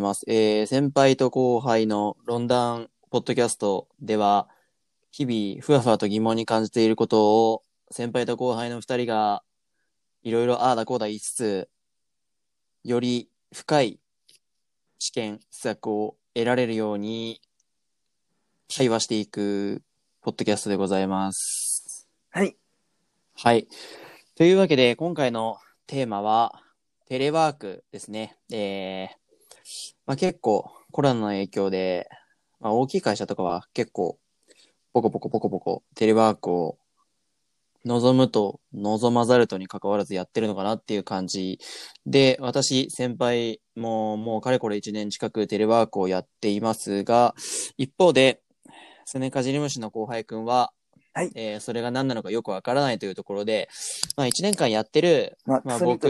ます。えー先輩と後輩の論談ポッドキャストでは、日々ふわふわと疑問に感じていることを、先輩と後輩の二人が、いろいろああだこうだ言いつつ、より深い知見、施策を得られるように、会話していくポッドキャストでございます。はい。はい。というわけで、今回のテーマは、テレワークですね。えーまあ、結構コロナの影響で、まあ、大きい会社とかは結構、ポコポコポコポコテレワークを望むと望まざるとに関わらずやってるのかなっていう感じ。で、私、先輩ももうかれこれ1年近くテレワークをやっていますが、一方で、スネカジリムシの後輩くんは、はい。えーそれが何なのかよくわからないというところで、まあ1年間やってる、まあ、まあク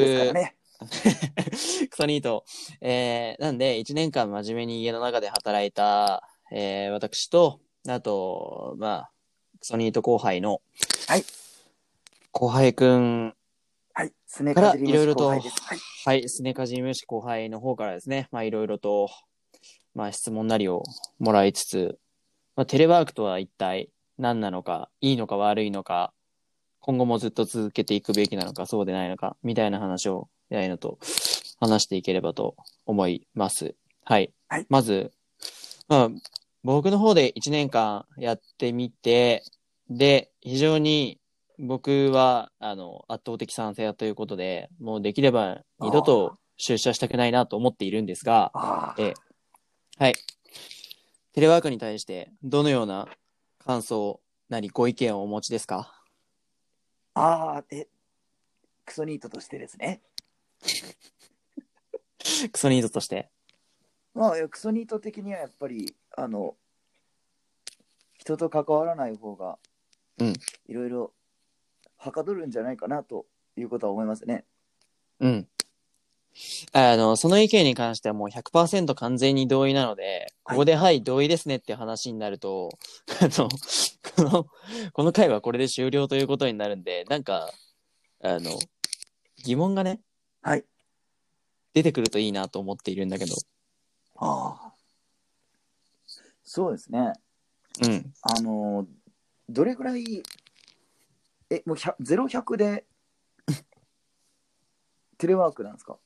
クソニート。えーなんで、1年間真面目に家の中で働いた、えー私と、あと、まあ、クソニート後輩の、はい。後輩くん、はい。スネカジいろいろと後輩です。はい。はい、スネカジムシ後輩の方からですね、まあいろいろと、まあ質問なりをもらいつつ、まあテレワークとは一体何なのか、いいのか悪いのか、今後もずっと続けていくべきなのか、そうでないのか、みたいな話を、やいのと話していければと思います。はい。はいまず、まあ、僕の方で1年間やってみて、で、非常に僕は、あの、圧倒的賛成だということで、もうできれば二度と出社したくないなと思っているんですが、えはい。テレワークに対して、どのような感想なりご意見をお持ちですか？ああ、え、クソニートとしてですね。クソニートとして。まあ、いやクソニート的にはやっぱり、あの、人と関わらない方が、うんいろいろはかどるんじゃないかなということは思いますね。うん。あの、その意見に関してはもう100%完全に同意なので、ここで、はい、同意ですねって話になると、あの、この、この回はこれで終了ということになるんで、なんか、あの、疑問がね、はい。出てくるといいなと思っているんだけど。ああ。そうですね。うん。あの、どれぐらい、え、もう100 0、100で、テレワークなんですか？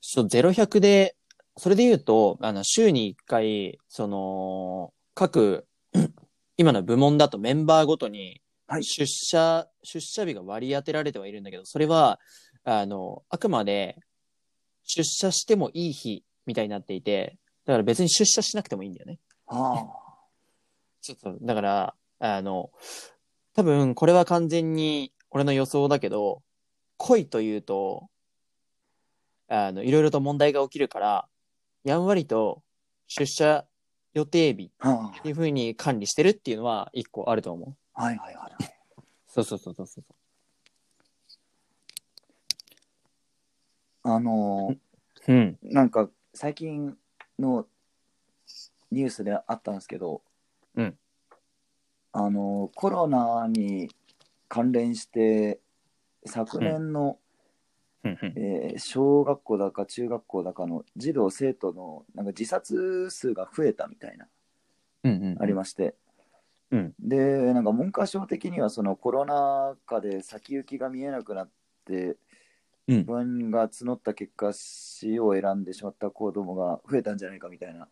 そう、0100で、それで言うと、あの、週に1回、その、各、今の部門だとメンバーごとに、はい出社、出社日が割り当てられてはいるんだけど、それは、あの、あくまで、出社してもいい日みたいになっていて、だから別に出社しなくてもいいんだよね。あちょっと、だから、あの、多分これは完全に俺の予想だけど、恋というと、あの、いろいろと問題が起きるから、やんわりと出社予定日っていう風に管理してるっていうのは一個あると思う。あ。はいはいはい。そうそうそうそうそう。あのうん。なんか最近のニュースであったんですけど、うん。あのコロナに関連して昨年の、うん。うん。えー小学校だか中学校だかの児童生徒のなんか自殺数が増えたみたいなうんうん。ありまして、うん。でなんか文科省的にはそのコロナ禍で先行きが見えなくなってうん不安が募った結果死を選んでしまった子供が増えたんじゃないかみたいな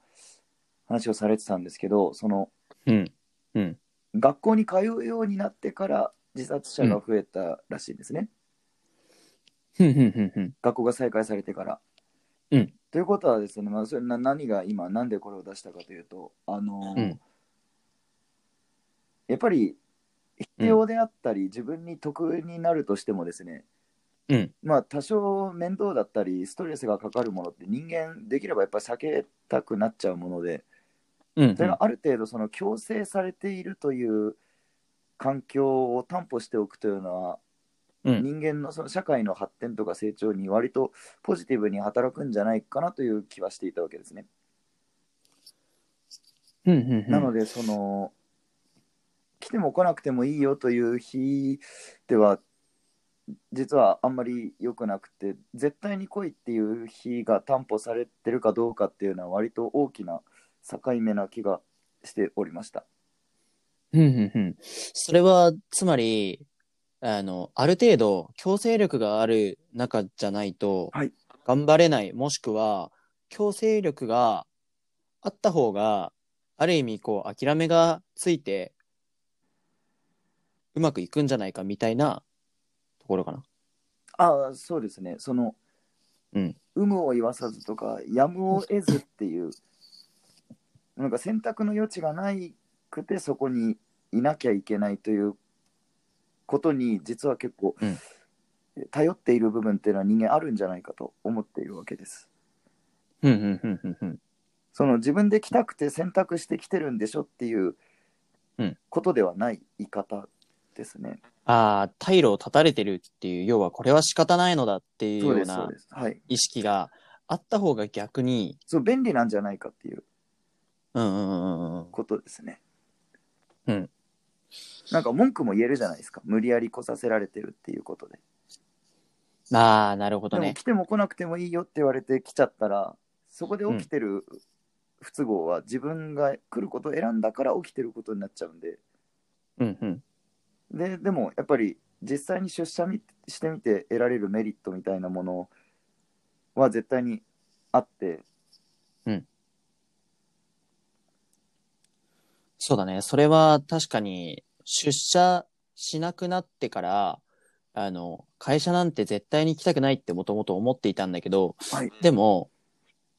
話をされてたんですけどそのうん。うん。学校に通うようになってから自殺者が増えたらしいんですね、ふんふんふんふん。学校が再開されてから。うんということはですね、まあ、それな何が今なんでこれを出したかというとあのーうんやっぱり必要であったり、自分に得になるとしてもですねうん。まあ多少面倒だったりストレスがかかるものって人間できればやっぱり避けたくなっちゃうものでうん。それがある程度その強制されているという環境を担保しておくというのはうん。人間のその社会の発展とか成長に割とポジティブに働くんじゃないかなという気はしていたわけですね。うんうんうん。なのでその来ても来なくてもいいよという日では実はあんまり良くなくて絶対に来いっていう日が担保されてるかどうかっていうのは割と大きな境目な気がしておりました。うんうんうん。それは、つまり、あの、ある程度、強制力がある中じゃないとはい、頑張れない、もしくは、強制力があった方が、ある意味、こう、諦めがついて、うまくいくんじゃないかみたいなところかな。ああそうですねその、うん、有無を言わさずとかやむを得ずっていうなんか選択の余地がないくてそこにいなきゃいけないということに実は結構、うん頼っている部分っていうのは人間あるんじゃないかと思っているわけです。うん、うん、うん、うん、うん。その自分で来たくて選択してきてるんでしょっていううんことではない言い方ですね。ああ、退路を断たれてるっていう、要はこれは仕方ないのだっていうような。はい。意識があった方が逆に、そう、便利なんじゃないかっていううんうんうんうんうん。ことですね。うん。なんか文句も言えるじゃないですか。無理やり来させられてるっていうことで。ああ、なるほどね。でも来ても来なくてもいいよって言われて来ちゃったら、そこで起きてる不都合は自分が来ることを選んだから起きてることになっちゃうんで。うんうん。で、でもやっぱり実際に出社みしてみて得られるメリットみたいなものは絶対にあって、そうだね。それは確かに出社しなくなってから、あの、会社なんて絶対に行きたくないってもともと思っていたんだけど、はい。でも、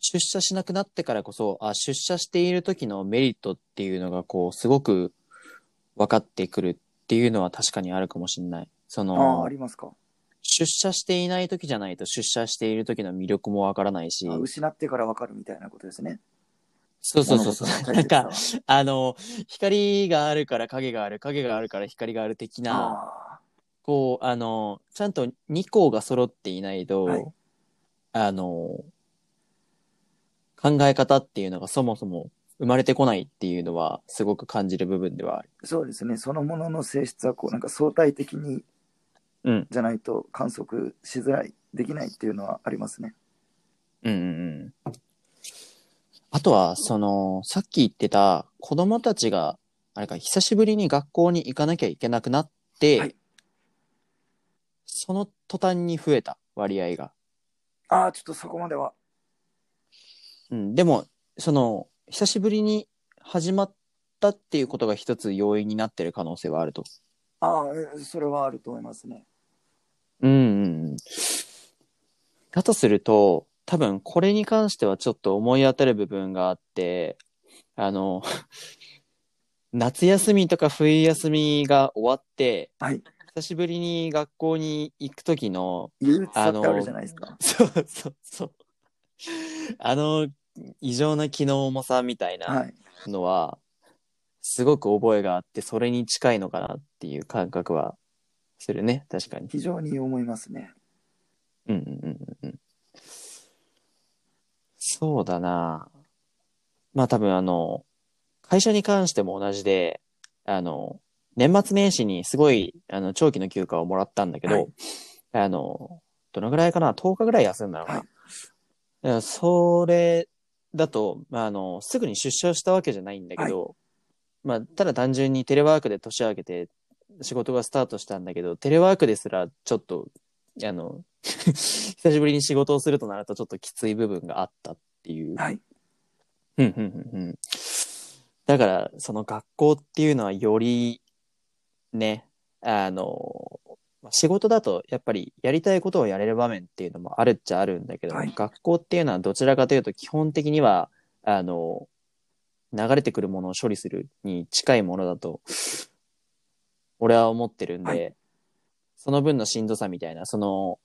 出社しなくなってからこそ、あ、出社している時のメリットっていうのがこう、すごく分かってくるっていうのは確かにあるかもしれない。そああ、のあ、りますか？出社していない時じゃないと出社している時の魅力もわからないしあ、失ってから分かるみたいなことですね。そうそうそうそう。物事のなんか大、切さはあの、光があるから影がある、影があるから光がある的な、あこう、あの、ちゃんと2項が揃っていないと、はいあの、考え方っていうのがそもそも生まれてこないっていうのはすごく感じる部分ではある。あ、そうですね。そのものの性質はこうなんか相対的にうん。じゃないと観測しづらい、できないっていうのはありますね。うんうんうん。あとは、その、さっき言ってた子供たちが、あれか、久しぶりに学校に行かなきゃいけなくなって、はいその途端に増えた割合が。ああ、ちょっとそこまでは。うん、でも、その、久しぶりに始まったっていうことが一つ要因になってる可能性はあると。ああ、えそれはあると思いますね。うんうんうん。だとすると、多分これに関してはちょっと思い当たる部分があって、あの、夏休みとか冬休みが終わって、はい。久しぶりに学校に行く時の、憂鬱さってあるじゃないですか。そうそうそう。あの、異常な機能重さみたいなはい。のは、すごく覚えがあって、それに近いのかなっていう感覚はするね。確かに。非常に思いますね。うんうんうんうんうん。そうだな。まあ多分あの、会社に関しても同じで、あの、年末年始にすごい、あの、長期の休暇をもらったんだけど、はいあの、どのぐらいかな ?10 日ぐらい休んだのかな、はいいやそれだと、まあ、あの、すぐに出社をしたわけじゃないんだけど、まあ、ただ単純にテレワークで年明けて仕事がスタートしたんだけど、テレワークですらちょっと、あの、久しぶりに仕事をするとなるとちょっときつい部分があったっていう。はい。うんうんうんうんだから、その学校っていうのはより、ね、あの、まあ仕事だとやっぱりやりたいことをやれる場面っていうのもあるっちゃあるんだけど、はい学校っていうのはどちらかというと基本的には、あの、流れてくるものを処理するに近いものだと、俺は思ってるんで、はいその分のしんどさみたいな、その、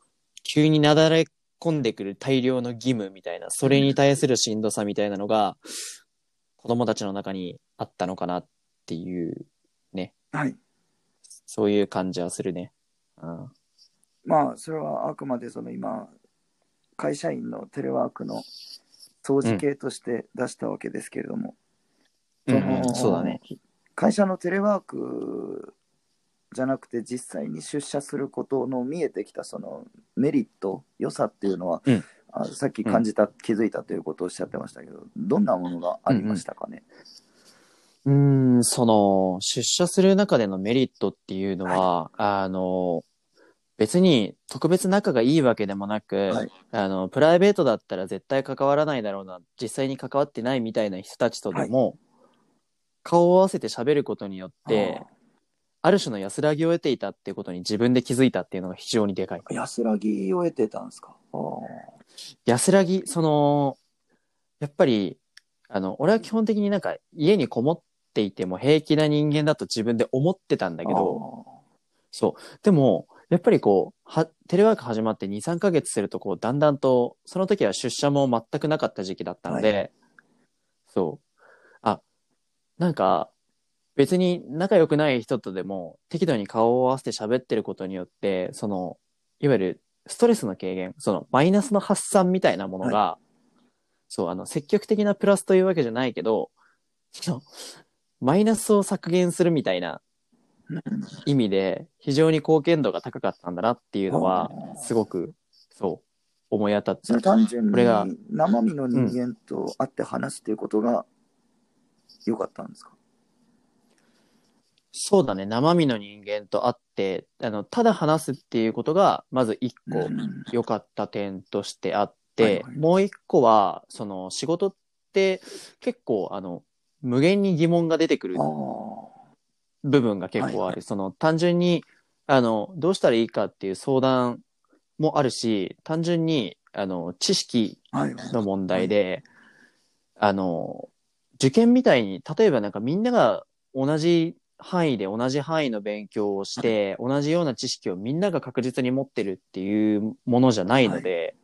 急になだれ込んでくる大量の義務みたいな、それに対するしんどさみたいなのが、子供たちの中にあったのかなっていう、はい。そういう感じはするね。うん。まあ、それはあくまでその今、会社員のテレワークの掃除系として出したわけですけれども、うん。そそうだね。会社のテレワークじゃなくて実際に出社することの見えてきたそのメリット良さっていうのは、うん。あさっき感じた、気づいたということをおっしゃってましたけどどんなものがありましたかね、うーん、その、出社する中でのメリットっていうのは、あの、別に特別仲がいいわけでもなく、はい。あの、プライベートだったら絶対関わらないだろうな、実際に関わってないみたいな人たちとでも、顔を合わせて喋ることによって、ある種の安らぎを得ていたっていうことに自分で気づいたっていうのが非常にでかい。安らぎを得てたんですか？あー。安らぎ、その、やっぱり、あの、俺は基本的になんか家にこもっていても平気な人間だと自分で思ってたんだけど、そう。でも、やっぱりこう、は、テレワーク始まって2、3ヶ月すると、こう、だんだんと、その時は出社も全くなかった時期だったので、そう。あ、なんか、別に仲良くない人とでも、適度に顔を合わせて喋ってることによって、その、いわゆるストレスの軽減、その、マイナスの発散みたいなものが、そう、あの、積極的なプラスというわけじゃないけど、その、マイナスを削減するみたいなうん意味で非常に貢献度が高かったんだなっていうのはすごくそう思い当たっそれた。単純にこれが生身の人間と会って話すっていうことが良かったんですか、そうだね。生身の人間と会ってあのただ話すっていうことがまず一個うん。良かった点としてあって、はいはい。もう一個はその仕事って結構あの無限に疑問が出てくるあ部分が結構ある。はい。はいその単純に、あの、どうしたらいいかっていう相談もあるし、単純に、あの、知識。の問題で、あの、受験みたいに、例えばなんかみんなが同じ範囲で同じ範囲の勉強をして、同じような知識をみんなが確実に持ってるっていうものじゃないので、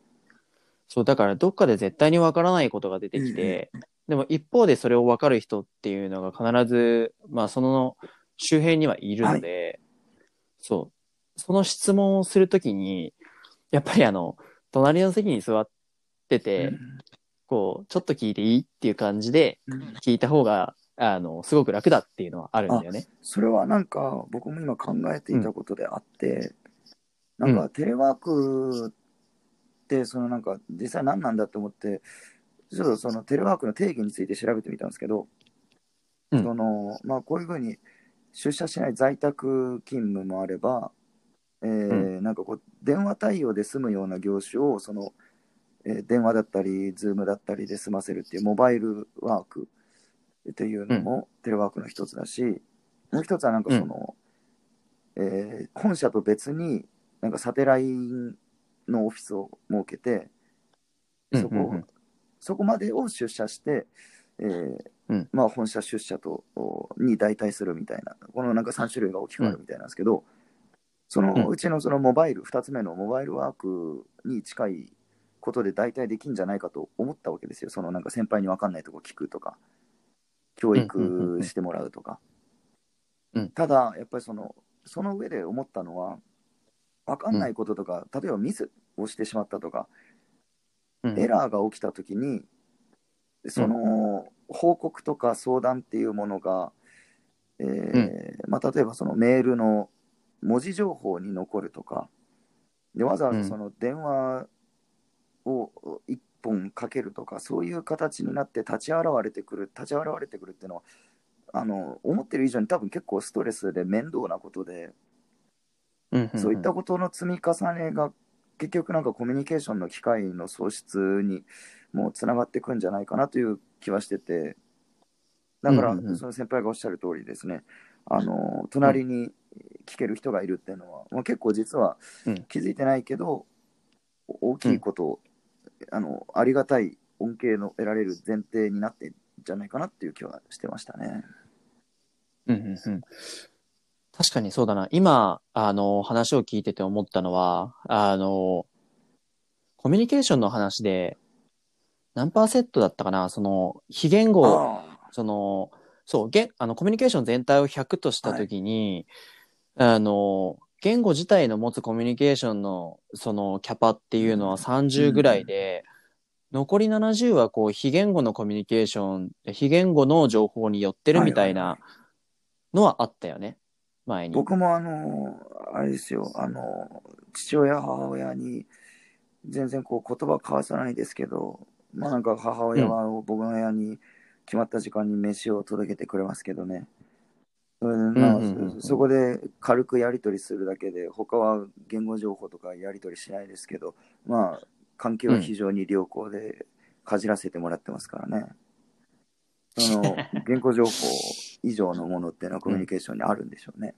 そう、だからどっかで絶対にわからないことが出てきて、でも一方でそれをわかる人っていうのが必ず、まあその周辺にはいるので、そう、その質問をするときに、やっぱりあの、隣の席に座ってて、こう、ちょっと聞いていいっていう感じでうん。聞いた方が、あの、すごく楽だっていうのはあるんだよね。それはなんか僕も今考えていたことであって、うん。なんかテレワークってそのなんか実際何なんだと思ってちょっとそのテレワークの定義について調べてみたんですけど、うん。そのまあ、こういうふうに出社しない在宅勤務もあれば、えーなんかこう電話対応で済むような業種をその、えー電話だったり、ズームだったりで済ませるっていうモバイルワークっていうのもテレワークの一つだし、もう一つはなんかその、えー本社と別になんかサテラインのオフィスを設けて、そこ、うんうん。うんそこまでを出社して、えーうん。まあ、本社出社とおに代替するみたいな、このなんか3種類が大きくあるみたいなんですけど、そうん。のうちのそのモバイル、2つ目のモバイルワークに近いことで代替できんじゃないかと思ったわけですよ、そのなんか先輩に分かんないとこ聞くとか、教育してもらうとか。うん。ただ、やっぱりそのその上で思ったのは、分かんないこととか、例えばミスをしてしまったとか、うん。エラーが起きたときに、その報告とか相談っていうものが、えーまあ、例えばそのメールの文字情報に残るとか、でわざわざその電話を一本かけるとか、そういう形になって立ち現れてくる、立ち現れてくるっていうのは、あの思ってる以上に多分結構ストレスで面倒なことで、そういったことの積み重ねが結局なんかコミュニケーションの機会の喪失にもうつながっていくんじゃないかなという気はしてて。だからうんうんうん。その先輩がおっしゃる通りですね。あの隣に聞ける人がいるっていうのは、まあ、結構実はうん。気づいてないけど大きいことを、あのありがたい恩恵の得られる前提になってんじゃないかなっていう気はしてましたね。うんうんうん。確かにそうだな。今、あの、話を聞いてて思ったのは、あの、コミュニケーションの話で、何パーセントだったかな？その、非言語、あその、そう、げあの、コミュニケーション全体を100としたときに、あの、言語自体の持つコミュニケーションの、その、キャパっていうのは30ぐらいで、残り70は、こう、非言語のコミュニケーション、非言語の情報に寄ってるみたいなのはあったよね。前に。僕もあの、あれですよ、あの、父親、母親に全然こう言葉交わさないですけど、まあなんか母親は僕の部屋に決まった時間に飯を届けてくれますけどね。それでまあうんうんうんうんそこで軽くやり取りするだけで、他は言語情報とかやり取りしないですけど、まあ関係は非常に良好で、かじらせてもらってますからね。その 言語情報以上のものっていうのはコミュニケーションにあるんでしょうね。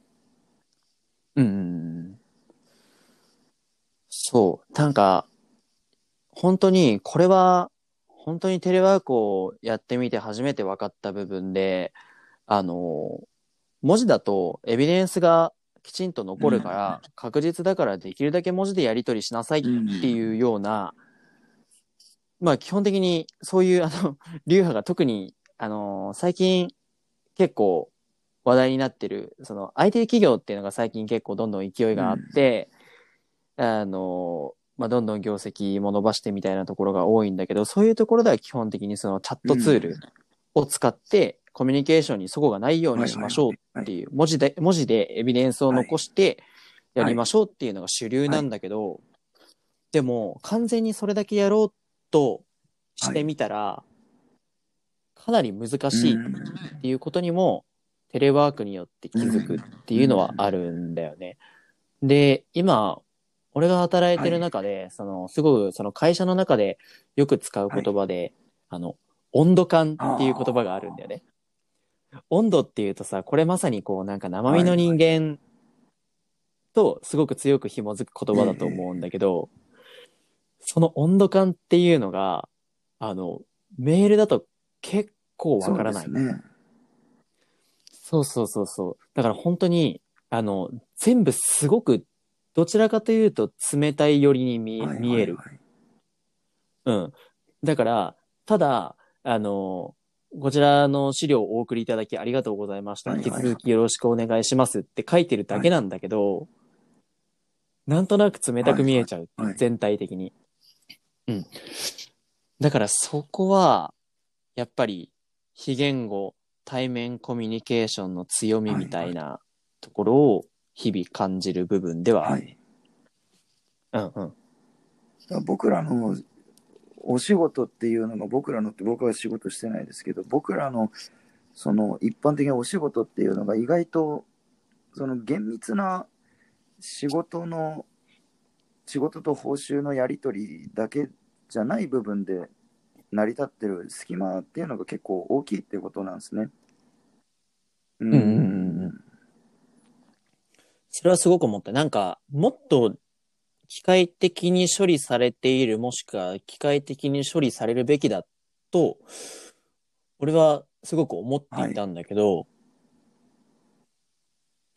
うん。そう。なんか、本当に、これは、本当にテレワークをやってみて初めて分かった部分で、あの、文字だとエビデンスがきちんと残るから、確実だからできるだけ文字でやり取りしなさいっていうような、まあ基本的にそういう、あの、流派が特に、あの、最近結構話題になってる、その IT 企業っていうのが最近結構どんどん勢いがあって、あの、まあ、どんどん業績も伸ばしてみたいなところが多いんだけど、そういうところでは基本的にそのチャットツールを使ってコミュニケーションに齟齬がないようにしましょうっていう、文字で、文字でエビデンスを残してやりましょうっていうのが主流なんだけど、でも完全にそれだけやろうとしてみたら、かなり難しい。っていうことにも、テレワークによって気づくっていうのはあるんだよね。で、今、俺が働いてる中で、その、すごく、その会社の中でよく使う言葉で、あの、温度感っていう言葉があるんだよね。温度っていうとさ、これまさにこう、なんか生身の人間とすごく強く紐づく言葉だと思うんだけど、その温度感っていうのが、あの、メールだと結構わからない。そう。そうそうそうそう。だから本当に、あの、全部すごく、どちらかというと冷たい寄りに見,、はい見える。はいはいうん。だから、ただ、あの、こちらの資料をお送りいただきありがとうございました。はいはいはい引き続きよろしくお願いしますって書いてるだけなんだけど、なんとなく冷たく見えちゃう。はいはい全体的に。うん。だからそこは、やっぱり、非言語、対面コミュニケーションの強みみたいなところを日々感じる部分ではある。はい。うんうん。僕らのお仕事っていうのが僕らのって僕は仕事してないですけど僕らのその一般的なお仕事っていうのが意外とその厳密な仕事の仕事と報酬のやり取りだけじゃない部分で成り立ってる隙間っていうのが結構大きいっていうことなんですね。ううんうんうんうんそれはすごく思った。なんか、もっと機械的に処理されている、もしくは機械的に処理されるべきだと、俺はすごく思っていたんだけど、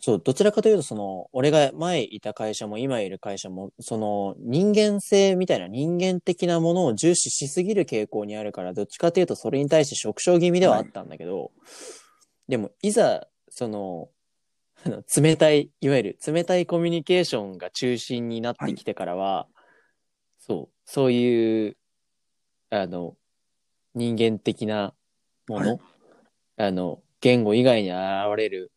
そう、どちらかというと、その、俺が前いた会社も今いる会社も、その、人間性みたいな人間的なものを重視しすぎる傾向にあるから、どっちかというとそれに対して縮小気味ではあったんだけど、でも、いざ、その、あの、冷たい、いわゆる冷たいコミュニケーションが中心になってきてからは、そう、そういう、あの、人間的なもの、はい。あの、言語以外に現れる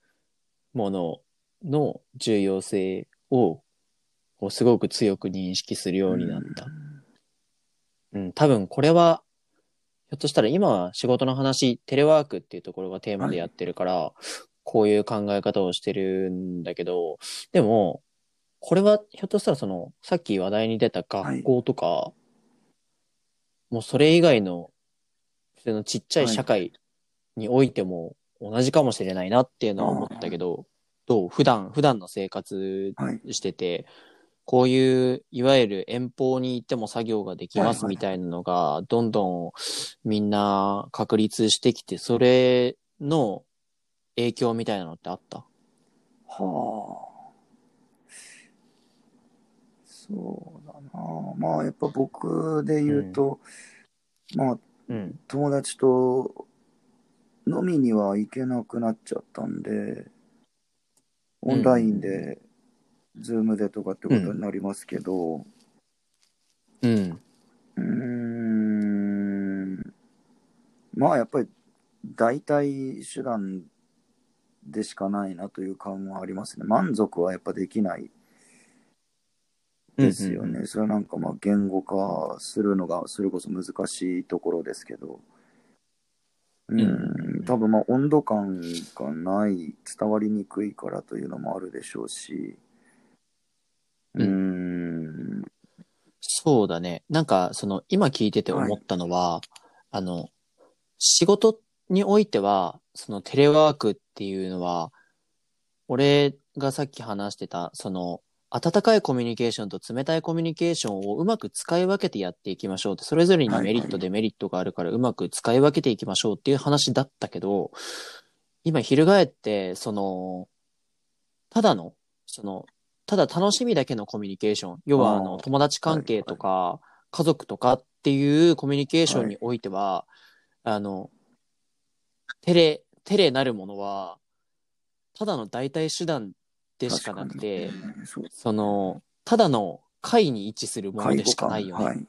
ものの重要性を、こうすごく強く認識するようになった。うん、多分これは、ひょっとしたら今は仕事の話、テレワークっていうところがテーマでやってるから、こういう考え方をしてるんだけど、でも、これはひょっとしたらその、さっき話題に出た学校とか、もうそれ以外の、そのちっちゃい社会においても同じかもしれないなっていうのは思ったけど、どう？普段、普段の生活はい。してて、こういう、いわゆる遠方に行っても作業ができますはいはい。みたいなのが、どんどんみんな確立してきて、それの影響みたいなのってあった？はあ。そうだな。まあ、やっぱ僕で言うと、まあ、うん。友達と飲みには行けなくなっちゃったんで、オンラインで、ズームでとかってことになりますけど、うん。うーん、まあやっぱり代替手段でしかないなという感はありますね。満足はやっぱできないですよね。うんうんそれはなんかまあ言語化するのがそれこそ難しいところですけど、うん、うん多分まあ温度感がない、伝わりにくいからというのもあるでしょうし、う、うん。そうだね。なんか、その、今聞いてて思ったのは、あの、仕事においては、そのテレワークっていうのは、俺がさっき話してた、その、温かいコミュニケーションと冷たいコミュニケーションをうまく使い分けてやっていきましょうって、それぞれにメリット、デメリットがあるからうまく使い分けていきましょうっていう話だったけど、今翻って、その、ただの、その、ただ楽しみだけのコミュニケーション、要はあの友達関係とか、家族とかっていうコミュニケーションにおいては、あの、テレ、テレなるものは、ただの代替手段でしかなくて、そうその、ただの会に位置するものでしかないよね。はい。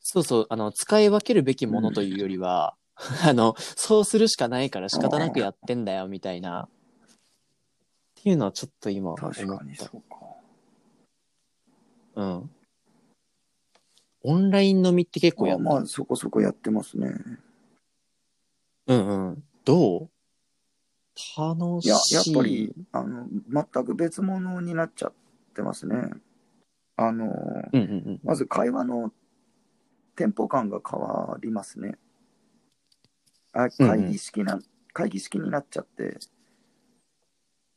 そうそう、あの、使い分けるべきものというよりは、あの、そうするしかないから仕方なくやってんだよ、みたいな。っていうのはちょっと今思った。確かにそうか。うん。オンライン飲みって結構やっまあそこそこやってますね。うんうん。どう？楽しい。いや、やっぱり、あの、全く別物になっちゃってますね。あの、うんうんうん。まず会話のテンポ感が変わりますね。あうんうん会議式な、会議式になっちゃって、やっ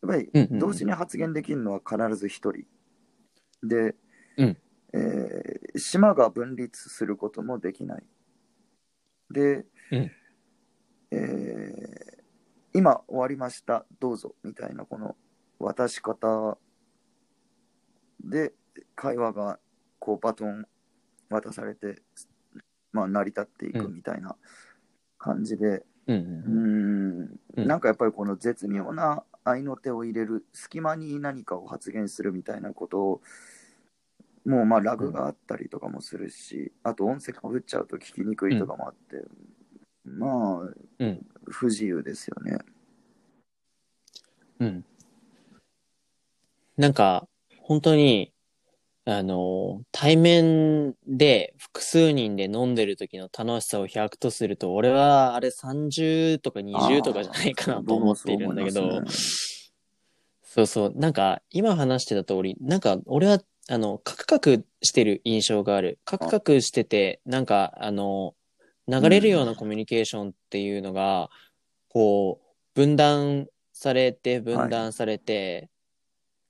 ぱり同時に発言できるのは必ず一人。で、うんえー島が分立することもできない。で、うんえー今終わりました、どうぞみたいなこの渡し方で会話がこうバトン渡されて、まあ、成り立っていくみたいな感じで、うんううん。ん、うん。なんかやっぱりこの絶妙な合いの手を入れる隙間に何かを発言するみたいなことをもうまあラグがあったりとかもするし、あと音声かぶっちゃうと聞きにくいとかもあって、まあうん。不自由ですよね。うん。なんか、本当に、あの、対面で複数人で飲んでる時の楽しさを100とすると、俺はあれ30とか20とかじゃないかなと思っているんだけどう思いま、すそうそう。なんか、今話してた通り、なんか、俺は、あの、カクカクしてる印象がある。カクカクしてて、なんか、あの、流れるようなコミュニケーションっていうのが、こう、分断されて、分断されて、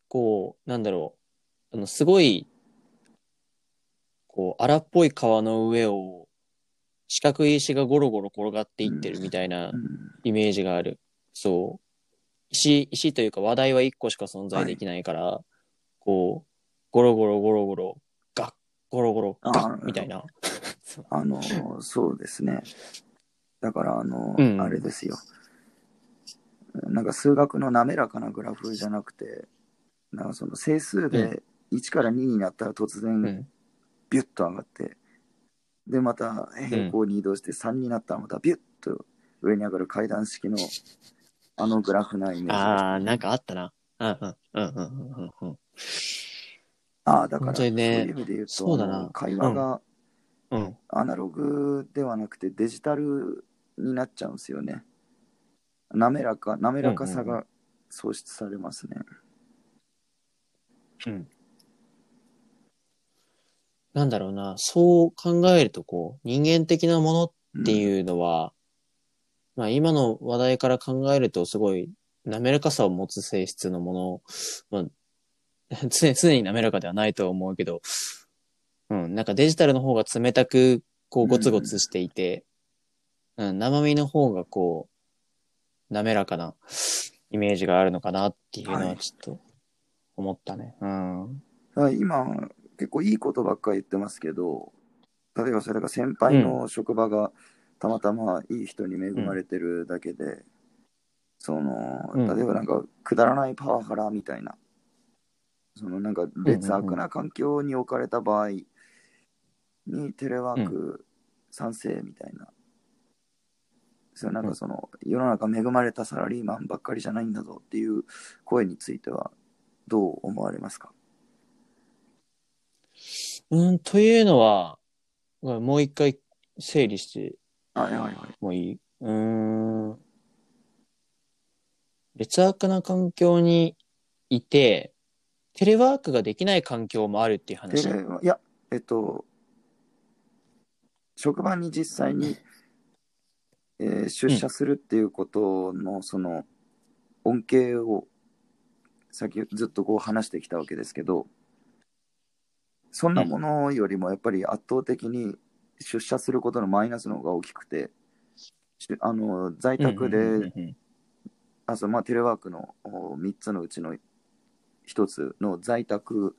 こう、なんだろう、あの、すごい、こう、荒っぽい川の上を、四角い石がゴロゴロ転がっていってるみたいなうんイメージがある。そう。石、石というか話題は一個しか存在できないから、こう、ゴロゴロゴロゴロ、ガッ、ゴロゴロ、ガッ、みたいな。あの、そうですね。だから、あの、うんあれですよ。なんか数学の滑らかなグラフじゃなくて、なんかその整数で1から2になったら突う然ん。ビュッと上がって、で、また平行に移動して3になったらまたビュッと上に上がる階段式のあのグラフなイメージああ、なんかあったな。うんうん、うん、うん、うん、うん。ああ、だから本当そういう意味で言うと、そう会話がうん。アナログではなくてデジタルになっちゃうんですよね。滑らか、滑らかさうんうんが喪失されますね。うん。なんだろうな、そう考えると、こう、人間的なものってういうのは、まあ今の話題から考えるとすごい滑らかさを持つ性質のもの、まあ、常 常に滑らかではないとは思うけど、うん、なんかデジタルの方が冷たく、こうゴツゴツしていて、うん、生身の方がこう、滑らかなイメージがあるのかなっていうのははいちょっと思ったね。うん。だから今、結構いいことばっかり言ってますけど、例えばそれが先輩の職場がたまたまいい人に恵まれてるだけで、その、うん例えばなんかくだらないパワハラみたいな、そのなんか劣悪な環境に置かれた場合にテレワーク賛成みたいな、そうなんかその世の中恵まれたサラリーマンばっかりじゃないんだぞっていう声についてはどう思われますか？うん、というのは、もう一回整理してはいはいはい。もいい？うーん。劣悪な環境にいて、テレワークができない環境もあるっていう話。いや、えっと、職場に実際に、えー出社するっていうことの、その恩恵を先ずっとこう話してきたわけですけど、そんなものよりもやっぱり圧倒的に出社することのマイナスの方が大きくて、しあの在宅で、あそうまあ、テレワークの3つのうちの1つの在宅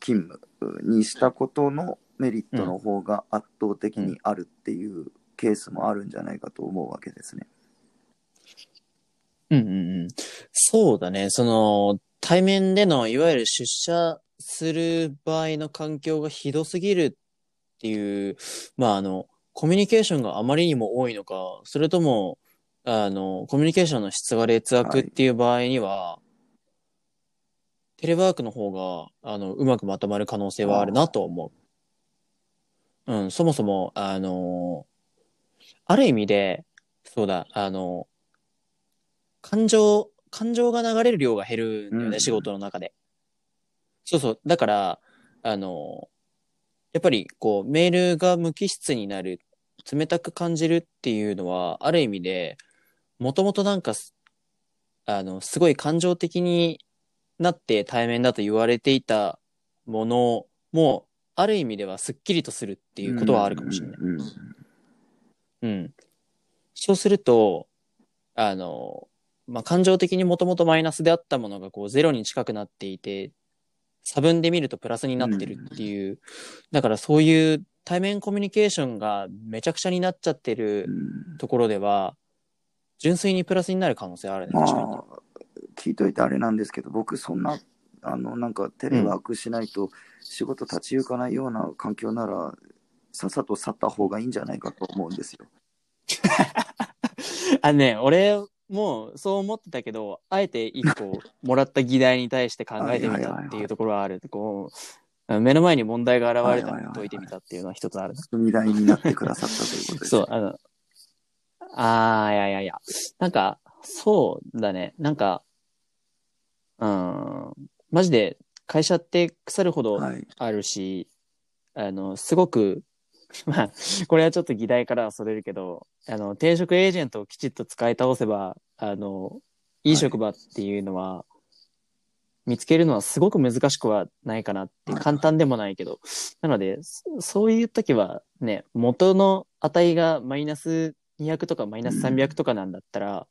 勤務にしたことのメリットの方が圧倒的にあるっていうケースもあるんじゃないかと思うわけですね。うんうんうん。そうだね。その、対面での、いわゆる出社する場合の環境がひどすぎるっていう、まあ、あの、コミュニケーションがあまりにも多いのか、それとも、あの、コミュニケーションの質が劣悪っていう場合には、テレワークの方が、あの、うまくまとまる可能性はあるなと思う。うん、そもそも、あの、ある意味で、そうだ、あの、感情、感情が流れる量が減るんだよね、うん仕事の中で。そうそう。だから、あの、やっぱり、こう、メールが無機質になる、冷たく感じるっていうのは、ある意味で、もともとなんかす、あの、すごい感情的になって対面だと言われていたものも、ある意味ではすっきりとするっていうことはあるかもしれない。うんうんうん。そうすると、あの、まあ、感情的にもともとマイナスであったものがこうゼロに近くなっていて、差分で見るとプラスになってるっていう、だからそういう対面コミュニケーションがめちゃくちゃになっちゃってるうんところでは、純粋にプラスになる可能性あるね。ま確かにあ、聞いといてあれなんですけど、僕、そんな、あの、なんかテレワークしないと仕事立ち行かないような環境なら、さっさと去った方がいいんじゃないかと思うんですよ。あのね、俺もそう思ってたけど、あえて一個もらった議題に対して考えてみたっていうところはある。こう、目の前に問題が現れたのを解いてみたっていうのは一つある。踏み台になってくださったということです。そう、あの、あー、いやいやいや。なんか、そうだね。なんか、うん、マジで会社って腐るほどはい。あるし、あの、すごく、まあ、これはちょっと議題からはそれるけど、あの、転職エージェントをきちっと使い倒せば、あの、いい職場っていうのは、見つけるのはすごく難しくはないかなって、はい簡単でもないけど、なので、そそういう時はね、元の値がマイナス200とかマイナス300とかなんだったら、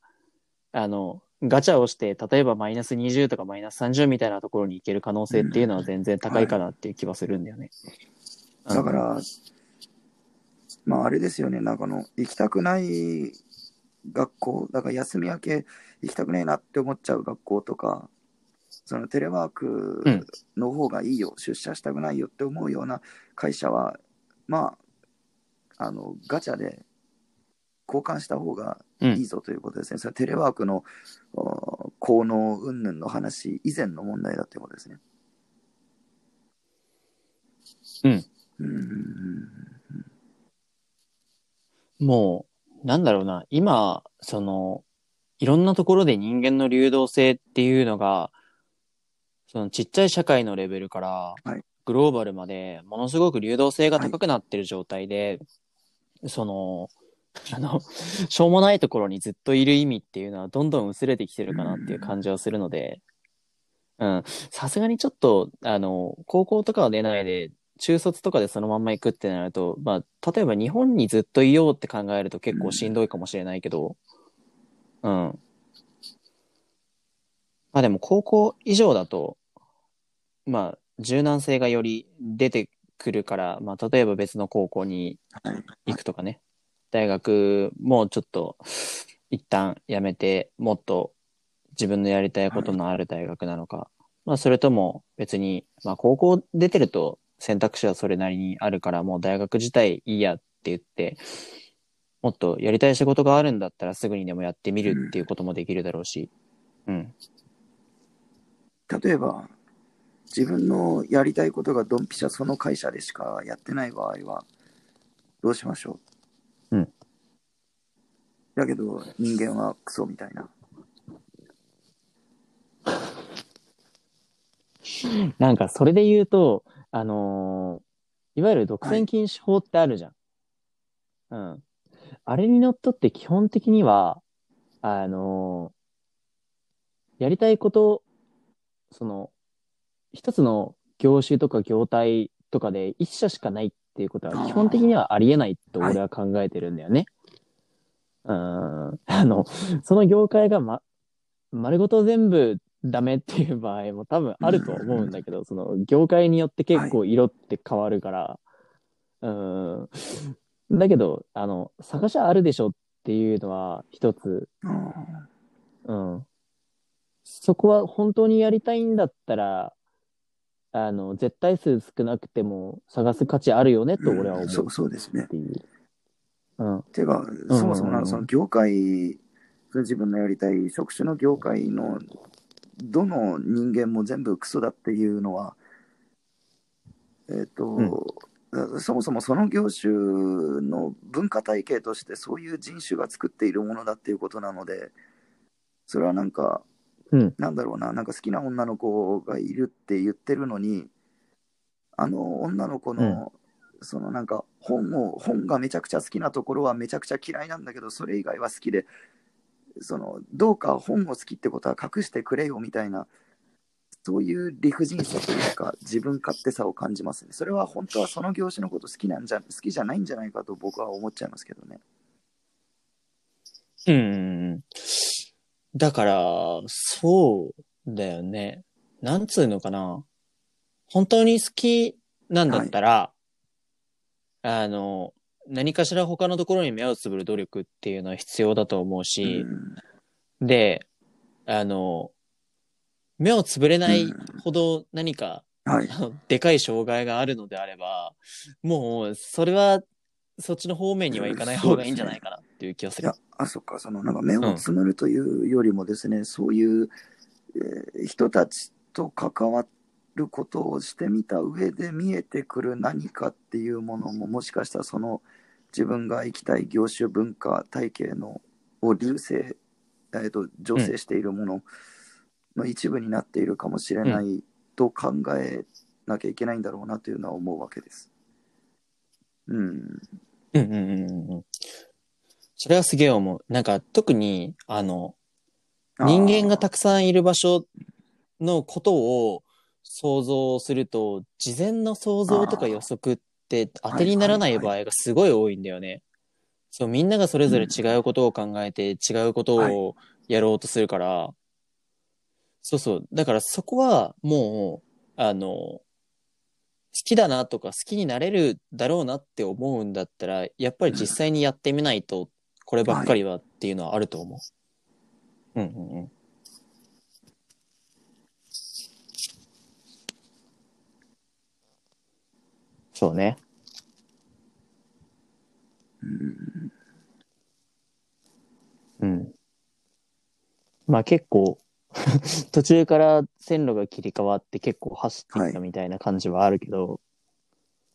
あの、ガチャをして、例えばマイナス20とかマイナス30みたいなところに行ける可能性っていうのは全然高いかなっていう気はするんだよね。だから、まああれですよね、なんかあの、行きたくない学校、だから休み明け行きたくないなって思っちゃう学校とか、そのテレワークの方がいいよ、出社したくないよって思うような会社は、まあ、あの、ガチャで交換した方がうんいいぞということですね。それはテレワークのお効能云々の話以前の問題だということですね。うん。うん。もう、なんだろうな、今、その、いろんなところで人間の流動性っていうのが、そのちっちゃい社会のレベルからはい、グローバルまで、ものすごく流動性が高くなってる状態で、その、あの、しょうもないところにずっといる意味っていうのはどんどん薄れてきてるかなっていう感じはするので、うん、さすがにちょっと、あの、高校とかは出ないで、中卒とかでそのまんま行くってなると、まあ、例えば日本にずっといようって考えると結構しんどいかもしれないけど、うん。まあでも高校以上だと、まあ、柔軟性がより出てくるから、まあ、例えば別の高校に。行くとかね。大学もちょっと一旦やめて、もっと自分のやりたいことのある大学なのか。まあそれとも別に、まあ高校出てると選択肢はそれなりにあるから、もう大学自体いいやって言って、もっとやりたい仕事があるんだったらすぐにでもやってみるっていうこともできるだろうし。うん。例えば、自分のやりたいことがドンピシャその会社でしかやってない場合は、どうしましょう？だけど、人間はクソみたいな。なんかそれで言うと、あのーいわゆる独占禁止法ってあるじゃん。うん。あれにのっとって基本的には、あのーやりたいこと、その、一つの業種とか業態とかで一社しかないっていうことは基本的にはありえないと俺は考えてるんだよね。うん。あの、その業界がま、丸ごと全部ダメっていう場合も多分あるとは思うんだけど、その業界によって結構色って変わるから、うん。だけど、あの、探しはあるでしょっていうのは一つ、うんうん。そこは本当にやりたいんだったら、あの、絶対数少なくても探す価値あるよねと俺は思うそうそうですねっ。ていう。うん。てか、そもそもなんかその業界、自分のやりたい職種の業界のどの人間も全部クソだっていうのは、えっ、と、そもそもその業種の文化体系としてそういう人種が作っているものだっていうことなので、それはなんか、うん。なんだろうな、なんか好きな女の子がいるって言ってるのに、あの女の子の、そのなんか本を本がめちゃくちゃ好きなところはめちゃくちゃ嫌いなんだけどそれ以外は好きでそのどうか本を好きってことは隠してくれよみたいなそういう理不尽さというか自分勝手さを感じますねそれは本当はその業種のこと好きなんじゃ好きじゃないんじゃないかと僕は思っちゃいますけどねうん。だから、そうだよね。なんつうのかな。本当に好きなんだったら、あの、何かしら他のところに目をつぶる努力っていうのは必要だと思うし、で、あの、目をつぶれないほど何か、うんはいでかい障害があるのであれば、もう、それは、そっちの方面には行かない方がいいんじゃないかなっていう気がする。いや。あそっか。そのなんか目をつむるというよりもですね、そういう、えー人たちと関わることをしてみた上で見えてくる何かっていうものももしかしたらその自分が生きたい業種文化体系のを流星、えー、と醸成しているものの一部になっているかもしれないと考えなきゃいけないんだろうなというのは思うわけです。うん。うんうんうんうんうん。それはすげえ思う。なんか特に、あの、人間がたくさんいる場所のことを想像すると、事前の想像とか予測って当てにならない場合がすごい多いんだよね。そう、みんながそれぞれ違うことを考えて、違うことをやろうとするから、そうそう。だからそこはもう、あの、好きだなとか好きになれるだろうなって思うんだったら、やっぱり実際にやってみないと、こればっかりはっていうのはあると思う。うんうんうん。そうね。うんうん。まあ結構、途中から線路が切り替わって結構走っていったみたいな感じはあるけど、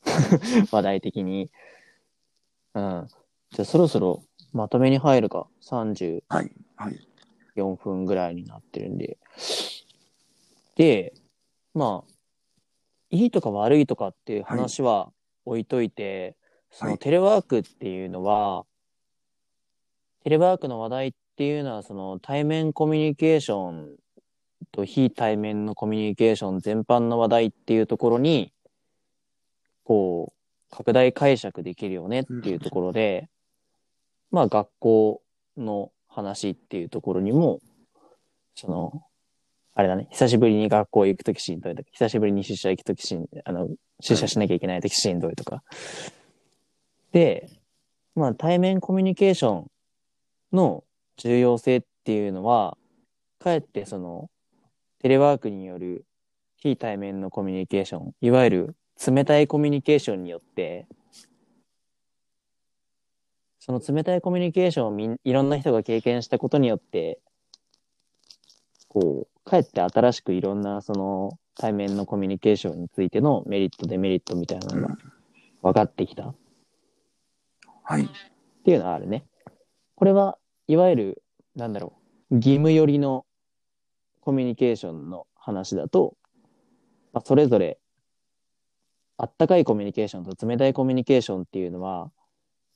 話題的に。うん。じゃあそろそろまとめに入るか。34はい、はい。分ぐらいになってるんで。で、まあ、いいとか悪いとかっていう話は置いといて、そのはい。テレワークっていうのは、テレワークの話題っていうのは、その対面コミュニケーションと非対面のコミュニケーション全般の話題っていうところに、こう、拡大解釈できるよねっていうところで、まあ学校の話っていうところにも、その、あれだね、久しぶりに学校行くときしんどいとか、久しぶりに出社行くときしん、あの、出社しなきゃいけないときしんどいとか。で、まあ対面コミュニケーションの重要性っていうのは、かえってその、テレワークによる非対面のコミュニケーション、いわゆる冷たいコミュニケーションによって、その冷たいコミュニケーションをみんいろんな人が経験したことによって、こう、かえって新しくいろんなその対面のコミュニケーションについてのメリット、デメリットみたいなのが分かってきたっはい。ていうのはあるね。これはいわゆる、なんだろう、義務寄りのコミュニケーションの話だと、まあ、それぞれ、あったかいコミュニケーションと冷たいコミュニケーションっていうのは、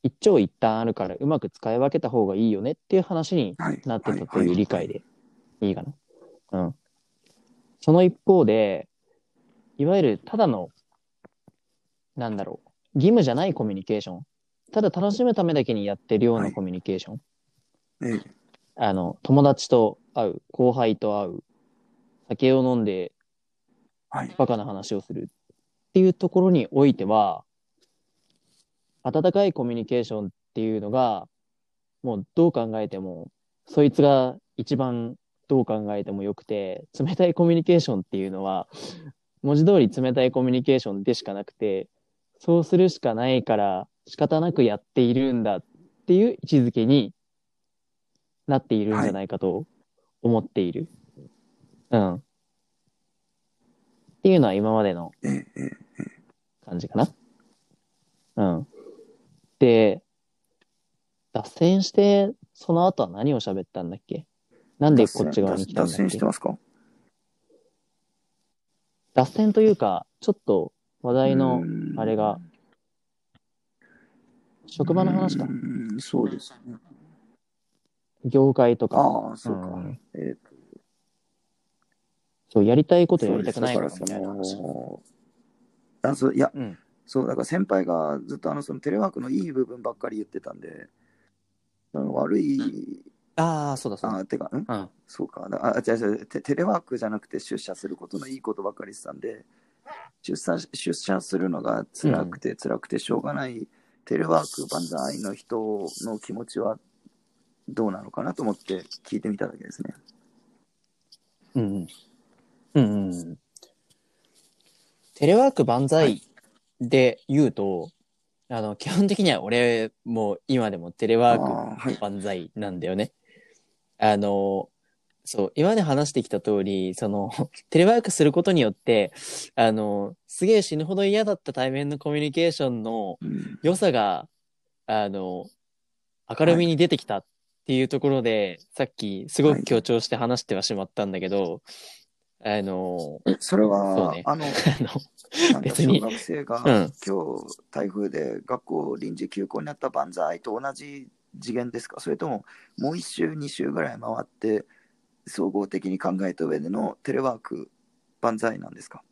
一長一短あるからうまく使い分けた方がいいよねっていう話にはい。なってたとはいいう理解でいいかな。うん。その一方で、いわゆるただの、なんだろう、義務じゃないコミュニケーション。ただ楽しむためだけにやってるようはないコミュニケーション。ええあの、友達と会う、後輩と会う、酒を飲んではい。バカな話をするっていうところにおいては、温かいコミュニケーションっていうのが、もうどう考えても、そいつが一番どう考えてもよくて、冷たいコミュニケーションっていうのは、文字通り冷たいコミュニケーションでしかなくて、そうするしかないから仕方なくやっているんだっていう位置づけになっているんじゃないかと思っている。うん。っていうのは今までの感じかな。うん。で、脱線して、その後は何を喋ったんだっけ？なんでこっち側に来たん脱線だっけ？してますか？脱線というか、ちょっと話題のあれが、職場の話かそうですね。業界とか。ああ、そうか。うんえーそう、やりたいことやりたくそうですないのからたいな話。のあそういや、うん。そう、だから先輩がずっとあのそのテレワークのいい部分ばっかり言ってたんで、悪い、ああ、そうだそうだ。あてか、ん？うん。そうか、だあ違う違うテ、テレワークじゃなくて出社することのいいことばっかり言ってたんで、出社出社するのが辛くて辛くてしょうがない、テレワーク万歳の人の気持ちはどうなのかなと思って聞いてみただけですね。うんうん。うんうん。テレワーク万歳で言うと、あの、基本的には俺も今でもテレワあークーはい。万歳なんだよね。あの、そう、今まで話してきた通り、その、テレワークすることによって、あの、すげえ死ぬほど嫌だった対面のコミュニケーションのうん。良さが、あの、明るみに出てきたっていうところで、さっきすごく強調して話してはしまったんだけど、あの、えそれは、ね。あの、別に小学生が、うん。今日台風で学校臨時休校になった万歳と同じ次元ですか？それとももう一周二周ぐらい回って総合的に考えた上でのテレワーク万歳なんですか？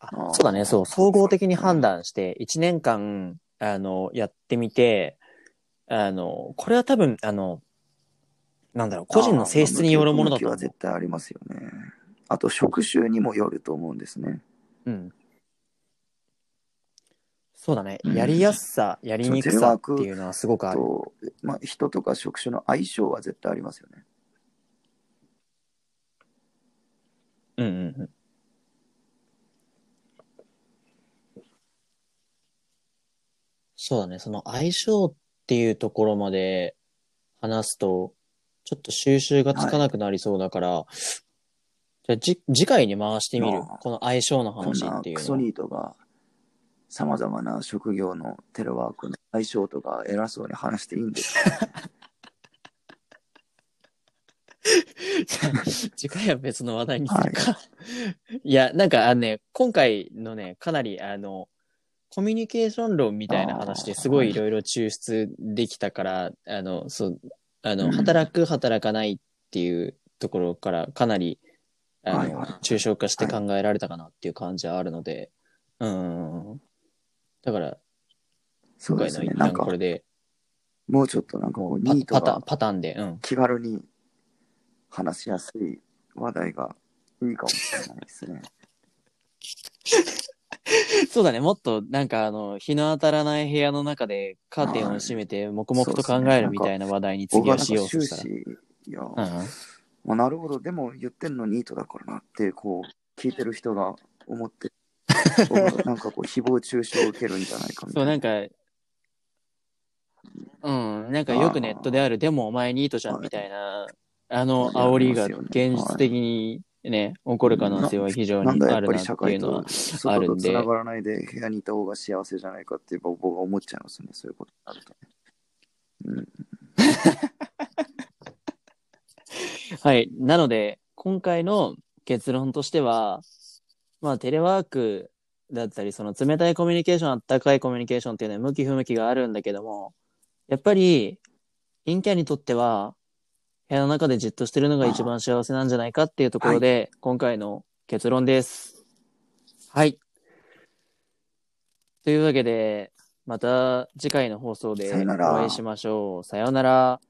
あそうだね、そう、総合的に判断して、1年間、あの、やってみて、あの、これは多分、あの、なんだろう、個人の性質によるものだと思う。は絶対ありますよね。あと職種にもよると思うんですね。うん。そうだね、うんやりやすさ、やりにくさっていうのはすごくある。と、まあ、人とか職種の相性は絶対ありますよねうんうんうん。そうだね、その相性っていうところまで話すと、ちょっと収集がつかなくなりそうだから、じゃあじ次回に回してみる？この相性のこん話なクソっていうのは。ニートがさまざまな職業のテレワークの相性とか偉そうに話していいんですか？次回は別の話題にするか。い、や、なんかあのね、今回のね、かなりあの、コミュニケーション論みたいな話ですごいいろいろ抽出できたから、あの、そう、あの、うん。働く、働かないっていうところからかなり、あの、はいはい。抽象化して考えられたかなっていう感じはあるので、うん。だから、そうですね。なんか旦これで、もうちょっとなんかこうパニートパターン、がパターンで、うん。気軽に話しやすい話題がいいかもしれないですね。そうだね、もっとなんかあの、日の当たらない部屋の中でカーテンを閉めて黙々と考えるみたいな話題に僕次はしはなんか終ようとしたら。始いや、うん。まあ、なるほど。でも言ってんのニートだからなってこう聞いてる人が思ってなんかこう、誹謗中傷を受けるんじゃないかみたそ、いうな。なんか、うん、なんかよくネットである、でもお前ニートじゃんみたいな、あのあ煽りが現実的にね、起こる可能性は非常になんだやっぱりあるなっていうのはあるんで繋がらないで部屋にいた方が幸せじゃないかって僕は思っちゃいますね、そういうことになるとね。うん、はい。なので、今回の結論としては、まあ、テレワークだったり、その冷たいコミュニケーション、あったかいコミュニケーションっていうのは向き不向きがあるんだけども、やっぱり、陰キャにとっては、部屋の中でじっとしてるのが一番幸せなんじゃないかっていうところで、今回の結論です。はい。というわけで、また次回の放送でお会いしましょう。さようなら。